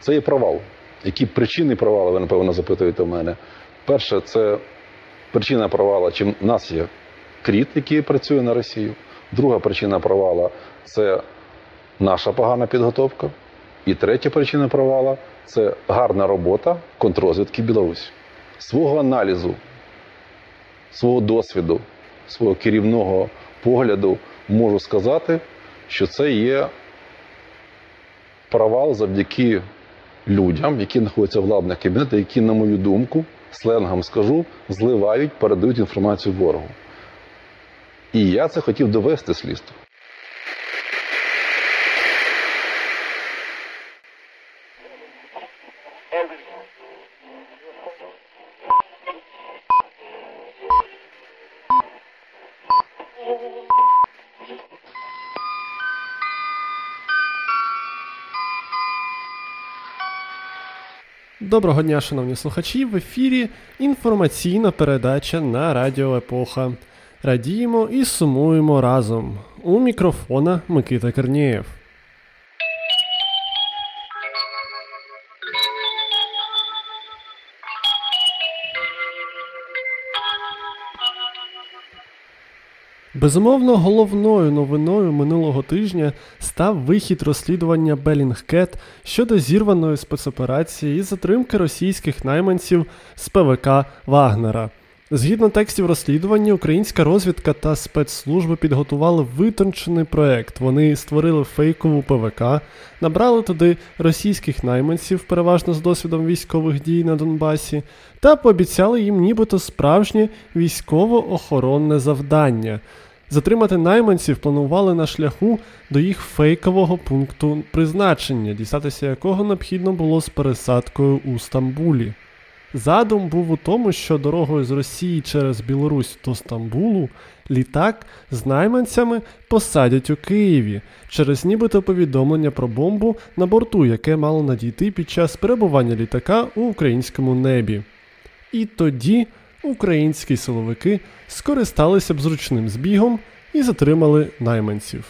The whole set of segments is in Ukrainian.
Це є провал. Які причини провалу, ви напевно запитуєте в мене. Перше, це причина провала, чим в нас є кріт, який працює на Росію. Друга причина провала це наша погана підготовка. І третя причина провала це гарна робота контррозвідки Білорусі. Свого аналізу, свого досвіду, свого керівного погляду можу сказати, що це є провал завдяки людям, які знаходяться в владних кабінетах, які, на мою думку, сленгом скажу, зливають, передають інформацію ворогу. І я це хотів довести слідству. Доброго дня, шановні слухачі. В ефірі інформаційна передача на Радіо Епоха. Радіємо і сумуємо разом. У мікрофона Микита Корнієв. Безумовно, головною новиною минулого тижня став вихід розслідування Белінгкет щодо зірваної спецоперації і затримки російських найманців з ПВК Вагнера. Згідно текстів розслідування, українська розвідка та спецслужби підготували витончений проект. Вони створили фейкову ПВК, набрали туди російських найманців, переважно з досвідом військових дій на Донбасі, та пообіцяли їм нібито справжнє військово-охоронне завдання. Затримати найманців планували на шляху до їх фейкового пункту призначення, дістатися якого необхідно було з пересадкою у Стамбулі. Задум був у тому, що дорогою з Росії через Білорусь до Стамбулу літак з найманцями посадять у Києві через нібито повідомлення про бомбу на борту, яке мало надійти під час перебування літака у українському небі. І тоді українські силовики скористалися б зручним збігом і затримали найманців.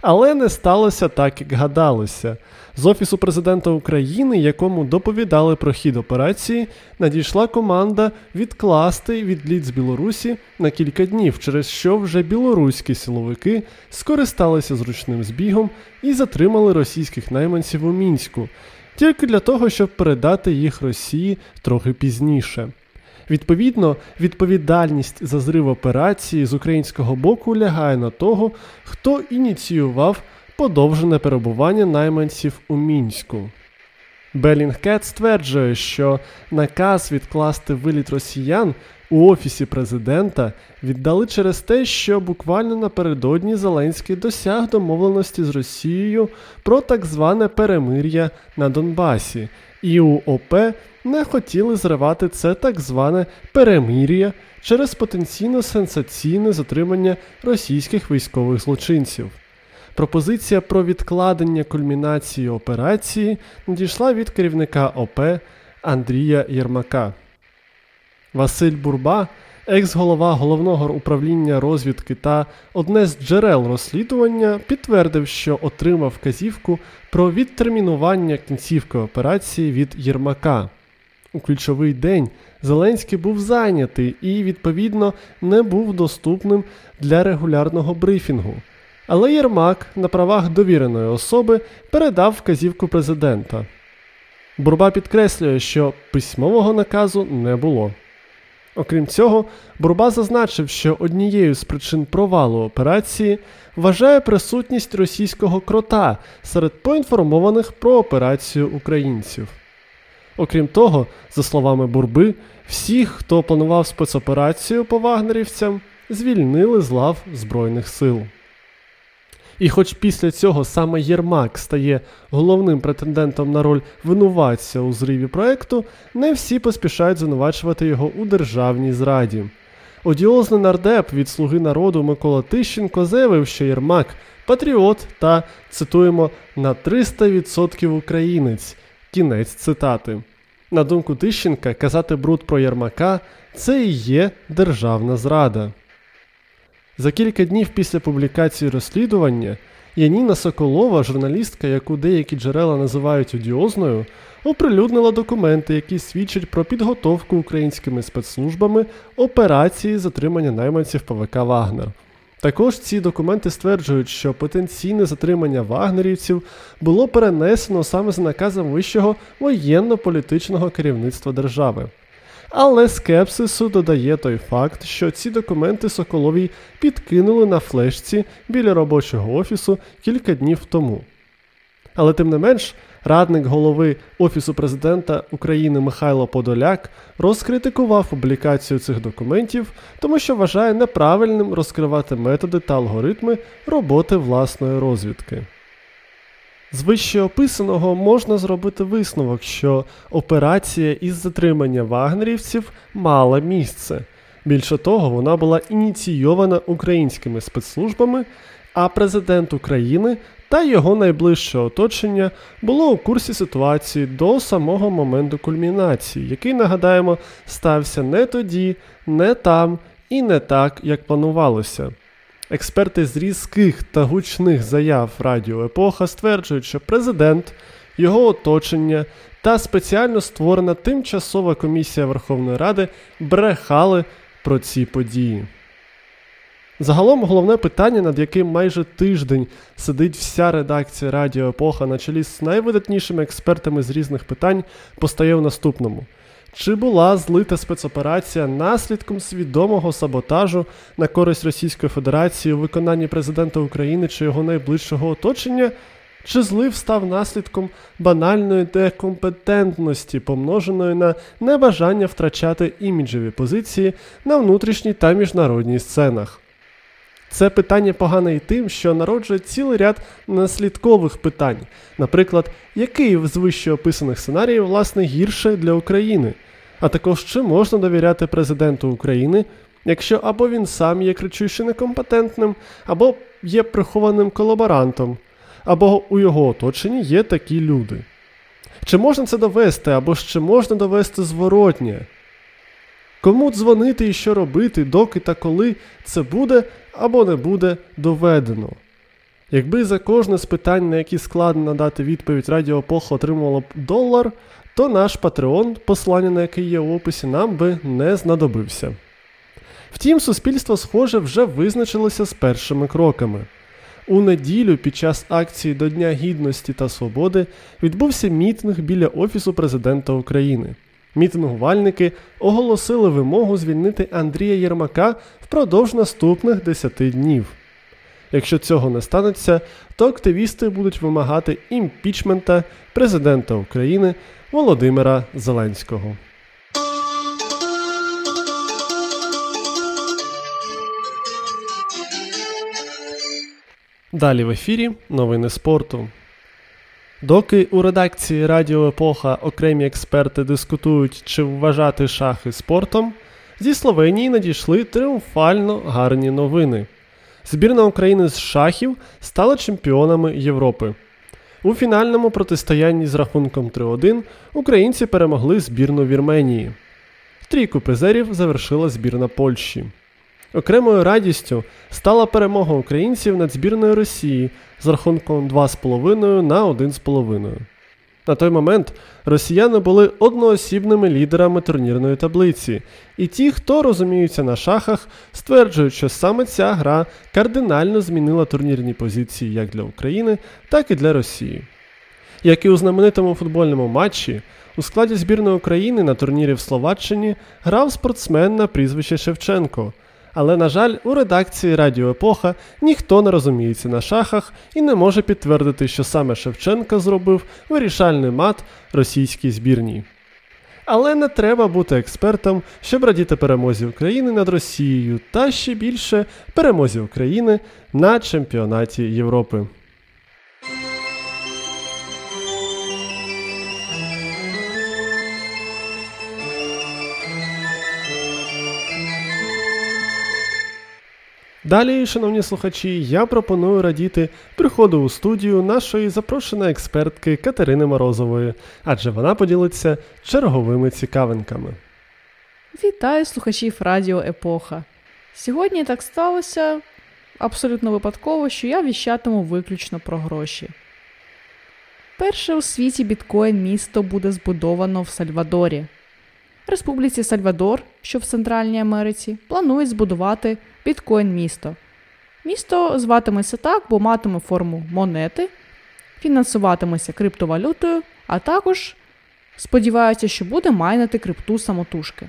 Але не сталося так, як гадалося. З Офісу президента України, якому доповідали про хід операції, надійшла команда відкласти відліт з Білорусі на кілька днів, через що вже білоруські силовики скористалися зручним збігом і затримали російських найманців у мінську, тільки для того, щоб передати їх Росії трохи пізніше. Відповідно, відповідальність за зрив операції з українського боку лягає на того, хто ініціював подовжене перебування найманців у мінську. Белінгкет стверджує, що наказ відкласти виліт росіян у офісі президента віддали через те, що буквально напередодні Зеленський досяг домовленості з Росією про так зване перемир'я на Донбасі, і у ОП не хотіли зривати це так зване перемир'я через потенційно сенсаційне затримання російських військових злочинців. Пропозиція про відкладення кульмінації операції надійшла від керівника ОП Андрія Єрмака. Василь Бурба, екс-голова головного управління розвідки та одне з джерел розслідування, підтвердив, що отримав вказівку про відтермінування кінцівки операції від Єрмака. У ключовий день Зеленський був зайнятий і, відповідно, не був доступним для регулярного брифінгу. Але Єрмак на правах довіреної особи передав вказівку президента. Бурба підкреслює, що письмового наказу не було. Окрім цього, Бурба зазначив, що однією з причин провалу операції вважає присутність російського крота серед поінформованих про операцію українців. Окрім того, за словами Бурби, всіх, хто планував спецоперацію по вагнерівцям, звільнили з лав Збройних сил. І хоч після цього саме Єрмак стає головним претендентом на роль винуватця у зриві проекту, не всі поспішають звинувачувати його у державній зраді. Одіозний нардеп від Слуги народу Микола Тищенко заявив, що Єрмак патріот та, цитуємо, на 300% українець. Кінець цитати. На думку Тищенка, казати бруд про Єрмака це і є державна зрада. За кілька днів після публікації розслідування Яніна Соколова, журналістка, яку деякі джерела називають одіозною, оприлюднила документи, які свідчать про підготовку українськими спецслужбами операції затримання найманців ПВК Вагнер. Також ці документи стверджують, що потенційне затримання вагнерівців було перенесено саме за наказом вищого воєнно-політичного керівництва держави. Але скепсису додає той факт, що ці документи Соколовій підкинули на флешці біля робочого офісу кілька днів тому. Але тим не менш, радник голови Офісу президента України Михайло Подоляк розкритикував публікацію цих документів, тому що вважає неправильним розкривати методи та алгоритми роботи власної розвідки. З вище описаного можна зробити висновок, що операція із затримання вагнерівців мала місце. Більше того, вона була ініційована українськими спецслужбами, а президент України та його найближче оточення було у курсі ситуації до самого моменту кульмінації, який, нагадаємо, стався не тоді, не там і не так, як планувалося. Експерти з різких та гучних заяв Радіо Епоха стверджують, що президент, його оточення та спеціально створена тимчасова комісія Верховної Ради брехали про ці події. Загалом головне питання, над яким майже тиждень сидить вся редакція Радіо Епоха на чолі з найвидатнішими експертами з різних питань, постає в наступному. Чи була злита спецоперація наслідком свідомого саботажу на користь Російської Федерації у виконанні президента України чи його найближчого оточення? Чи злив став наслідком банальної декомпетентності, помноженої на небажання втрачати іміджеві позиції на внутрішній та міжнародній сценах? Це питання погане і тим, що народжує цілий ряд наслідкових питань. Наприклад, який з вище описаних сценаріїв власне гірше для України? А також чи можна довіряти президенту України, якщо або він сам є кричуще некомпетентним, або є прихованим колаборантом, або у його оточенні є такі люди. Чи можна це довести, або чи можна довести зворотнє? Кому дзвонити і що робити, доки та коли це буде або не буде доведено? Якби за кожне з питань, на які складно надати відповідь Радіо Епоха отримувало б долар, то наш Патреон, послання на який є в описі, нам би не знадобився. Втім, суспільство, схоже, вже визначилося з першими кроками. У неділю під час акції до Дня Гідності та Свободи відбувся мітинг біля Офісу президента України. Мітингувальники оголосили вимогу звільнити Андрія Єрмака впродовж наступних 10 днів. Якщо цього не станеться, то активісти будуть вимагати імпічмента президента України Володимира Зеленського. Далі в ефірі новини спорту. Доки у редакції Радіо Епоха окремі експерти дискутують, чи вважати шахи спортом, зі Словенії надійшли тріумфально гарні новини. Збірна України з шахів стала чемпіонами Європи. У фінальному протистоянні з рахунком 3-1 українці перемогли збірну Вірменії. Трійку призерів завершила збірна Польщі. Окремою радістю стала перемога українців над збірною Росії з рахунком 2,5 на 1,5. На той момент росіяни були одноосібними лідерами турнірної таблиці, і ті, хто розуміються на шахах, стверджують, що саме ця гра кардинально змінила турнірні позиції як для України, так і для Росії. Як і у знаменитому футбольному матчі, у складі збірної України на турнірі в Словаччині грав спортсмен на прізвище Шевченко. Але, на жаль, у редакції Радіо Епоха ніхто не розуміється на шахах і не може підтвердити, що саме Шевченка зробив вирішальний мат російській збірній. Але не треба бути експертом, щоб радіти перемозі України над Росією та ще більше перемозі України на чемпіонаті Європи. Далі, шановні слухачі, я пропоную радіти приходу у студію нашої запрошеної експертки Катерини Морозової, адже вона поділиться черговими цікавинками. Вітаю слухачів Радіо Епоха. Сьогодні так сталося. абсолютно випадково, що я віщатиму виключно про гроші. Перше у світі біткоін місто буде збудовано в Сальвадорі. Республіці Сальвадор, що в Центральній Америці, планують збудувати біткоін місто. Місто зватиметься так, бо матиме форму монети, фінансуватиметься криптовалютою, а також сподіваються, що буде майнити крипту самотужки.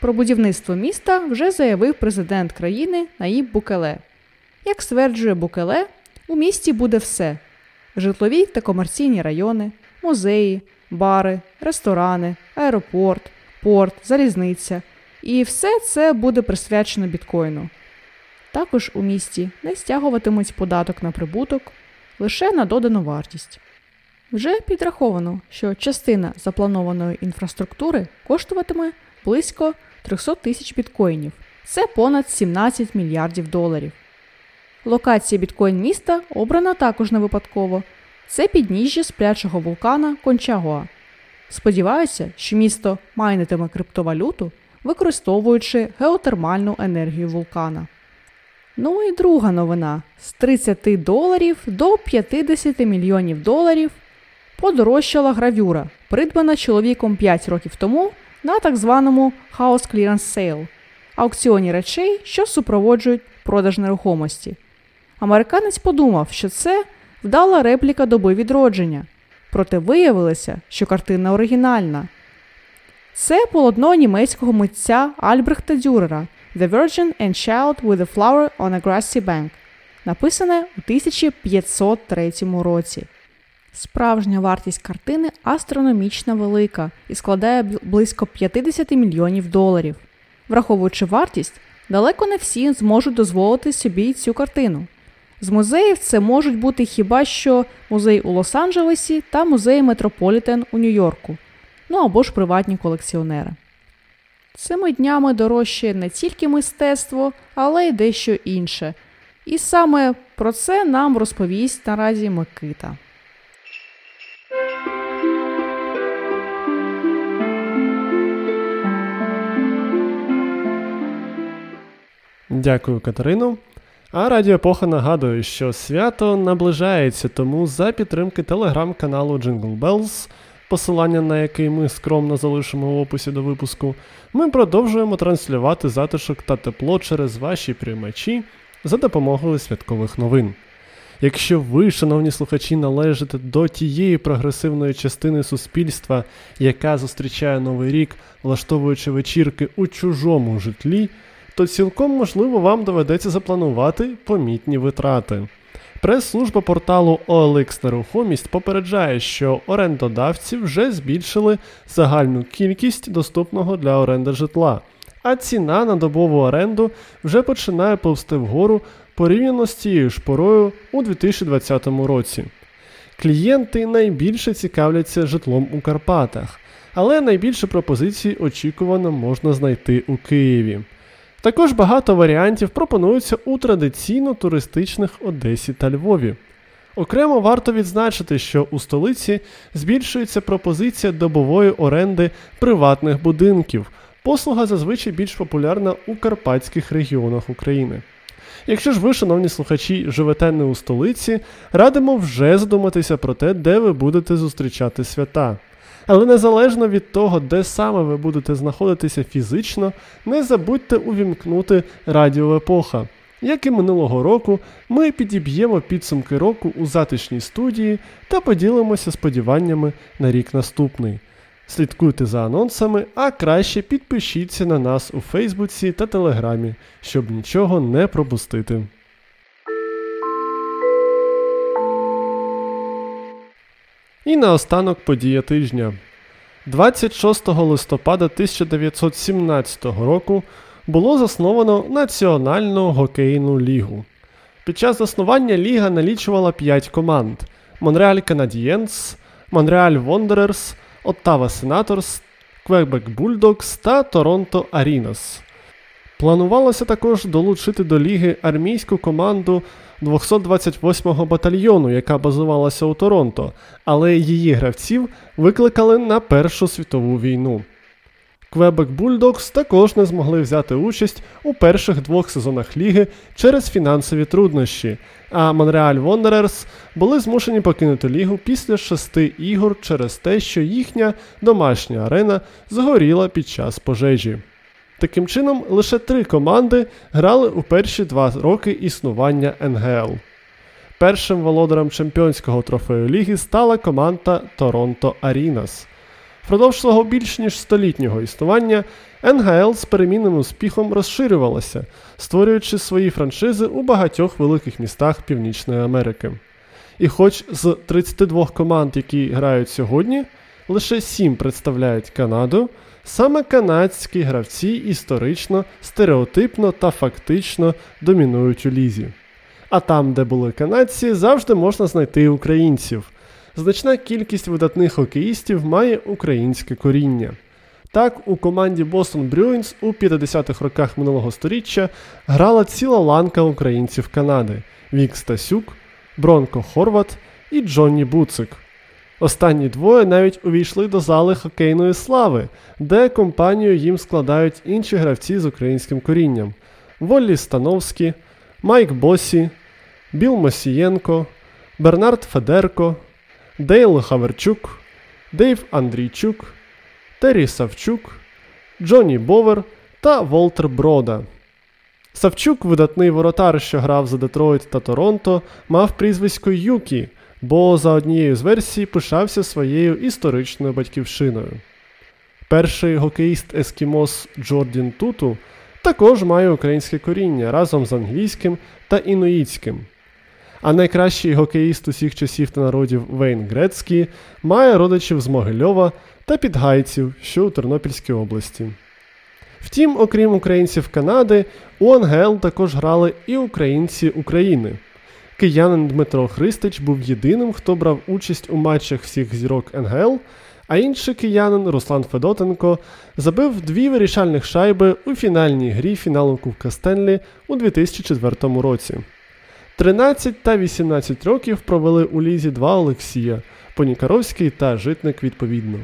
Про будівництво міста вже заявив президент країни Наїб Букеле. Як стверджує Букеле, у місті буде все: житлові та комерційні райони, музеї, бари, ресторани, аеропорт, порт, залізниця. І все це буде присвячено біткоїну. Також у місті не стягуватимуть податок на прибуток лише на додану вартість. Вже підраховано, що частина запланованої інфраструктури коштуватиме близько 300 тисяч біткоїнів. Це понад 17 мільярдів доларів. Локація біткоін міста обрана також не випадково. Це підніжжя сплячого вулкана Кончагуа. Сподіваюся, що місто майнитиме криптовалюту, використовуючи геотермальну енергію вулкана. Ну і друга новина: з 30 доларів до 50 мільйонів доларів подорожчала гравюра, придбана чоловіком 5 років тому на так званому House Clearance Sale – аукціоні речей, що супроводжують продаж нерухомості. Американець подумав, що це вдала репліка доби відродження, проте виявилося, що картина оригінальна. Це полотно німецького митця Альбрехта Дюрера The Virgin and Child with a Flower on a Grassy Bank, написане у 1503 році. Справжня вартість картини астрономічно велика і складає близько 50 мільйонів доларів. Враховуючи вартість, далеко не всі зможуть дозволити собі цю картину. З музеїв це можуть бути хіба що музей у Лос-Анджелесі та музей Метрополітен у Нью-Йорку, ну або ж приватні колекціонери. Цими днями дорожчає не тільки мистецтво, але й дещо інше. І саме про це нам розповість наразі Микита. Дякую, Катерину. А Радіо Епоха нагадує, що свято наближається, тому за підтримки телеграм-каналу Jingle Bells, посилання на який ми скромно залишимо в описі до випуску, ми продовжуємо транслювати затишок та тепло через ваші приймачі за допомогою святкових новин. Якщо ви, шановні слухачі, належите до тієї прогресивної частини суспільства, яка зустрічає новий рік, влаштовуючи вечірки у чужому житлі, то цілком можливо вам доведеться запланувати помітні витрати. Прес-служба порталу OLX Нерухомість попереджає, що орендодавці вже збільшили загальну кількість доступного для оренди житла, а ціна на добову оренду вже починає повсти вгору порівняно з тією ж порою у 2020 році. Клієнти найбільше цікавляться житлом у Карпатах, але найбільше пропозицій очікувано можна знайти у Києві. Також багато варіантів пропонуються у традиційно туристичних Одесі та Львові. Окремо варто відзначити, що у столиці збільшується пропозиція добової оренди приватних будинків. Послуга зазвичай більш популярна у карпатських регіонах України. Якщо ж ви, шановні слухачі, живете не у столиці, радимо вже задуматися про те, де ви будете зустрічати свята. Але незалежно від того, де саме ви будете знаходитися фізично, не забудьте увімкнути Радіо Епоха. Як і минулого року, ми підіб'ємо підсумки року у затишній студії та поділимося сподіваннями на рік наступний. Слідкуйте за анонсами, а краще підпишіться на нас у Фейсбуці та Телеграмі, щоб нічого не пропустити. І наостанок подія тижня. 26 листопада 1917 року було засновано Національну хокейну лігу. Під час заснування ліга налічувала 5 команд: Монреаль Canadiens, Монреаль Wanderers, Оттава Senators, Квебек Bulldogs та Торонто Arenas. Планувалося також долучити до ліги армійську команду 228-го батальйону, яка базувалася у Торонто, але її гравців викликали на Першу світову війну. Квебек Бульдокс також не змогли взяти участь у перших двох сезонах ліги через фінансові труднощі, а Монреаль Вондерерс були змушені покинути лігу після шести ігор через те, що їхня домашня арена згоріла під час пожежі. Таким чином, лише три команди грали у перші два роки існування НГЛ. Першим володарем чемпіонського трофею ліги стала команда Торонто Арінас. Впродовж свого більш ніж столітнього існування НГЛ з перемінним успіхом розширювалася, створюючи свої франшизи у багатьох великих містах Північної Америки. І хоч з 32 команд, які грають сьогодні, лише 7 представляють Канаду, саме канадські гравці історично, стереотипно та фактично домінують у лізі. А там, де були канадці, завжди можна знайти українців. Значна кількість видатних хокеїстів має українське коріння. Так, у команді Boston Bruins у 50-х роках минулого століття грала ціла ланка українців Канади: Вік Стасюк, Бронко Хорват і Джонні Буцик. Останні двоє навіть увійшли до зали хокейної слави, де компанію їм складають інші гравці з українським корінням: Воллі Становський, Майк Босі, Біл Мосієнко, Бернард Федерко, Дейл Хаверчук, Дейв Андрійчук, Террі Савчук, Джонні Бовер та Волтер Брода. Савчук, видатний воротар, що грав за Детройт та Торонто, мав прізвисько Ukey, бо за однією з версій пишався своєю історичною батьківщиною. Перший гокеїст-ескімос Джордін Туту також має українське коріння разом з англійським та інуїтським. А найкращий гокеїст усіх часів та народів Вейн Грецький має родичів з Могильова та Підгайців, що у Тернопільській області. Втім, окрім українців Канади, у АНГЛ також грали і українці України. Киянин Дмитро Христич був єдиним, хто брав участь у матчах всіх зірок НГЛ, а інший киянин Руслан Федотенко забив дві вирішальних шайби у фінальній грі фіналу Кубка Стенлі у 2004 році. 13 та 18 років провели у лізі два Олексія Понікаровський та Житник відповідно.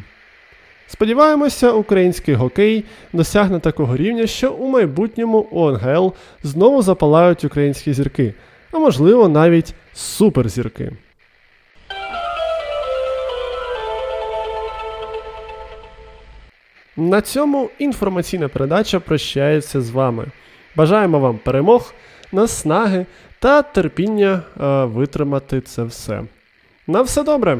Сподіваємося, український хокей досягне такого рівня, що у майбутньому у ОНГЛ знову запалають українські зірки, а можливо навіть суперзірки. На цьому інформаційна передача прощається з вами. Бажаємо вам перемог, наснаги та терпіння е, витримати це все. На все добре!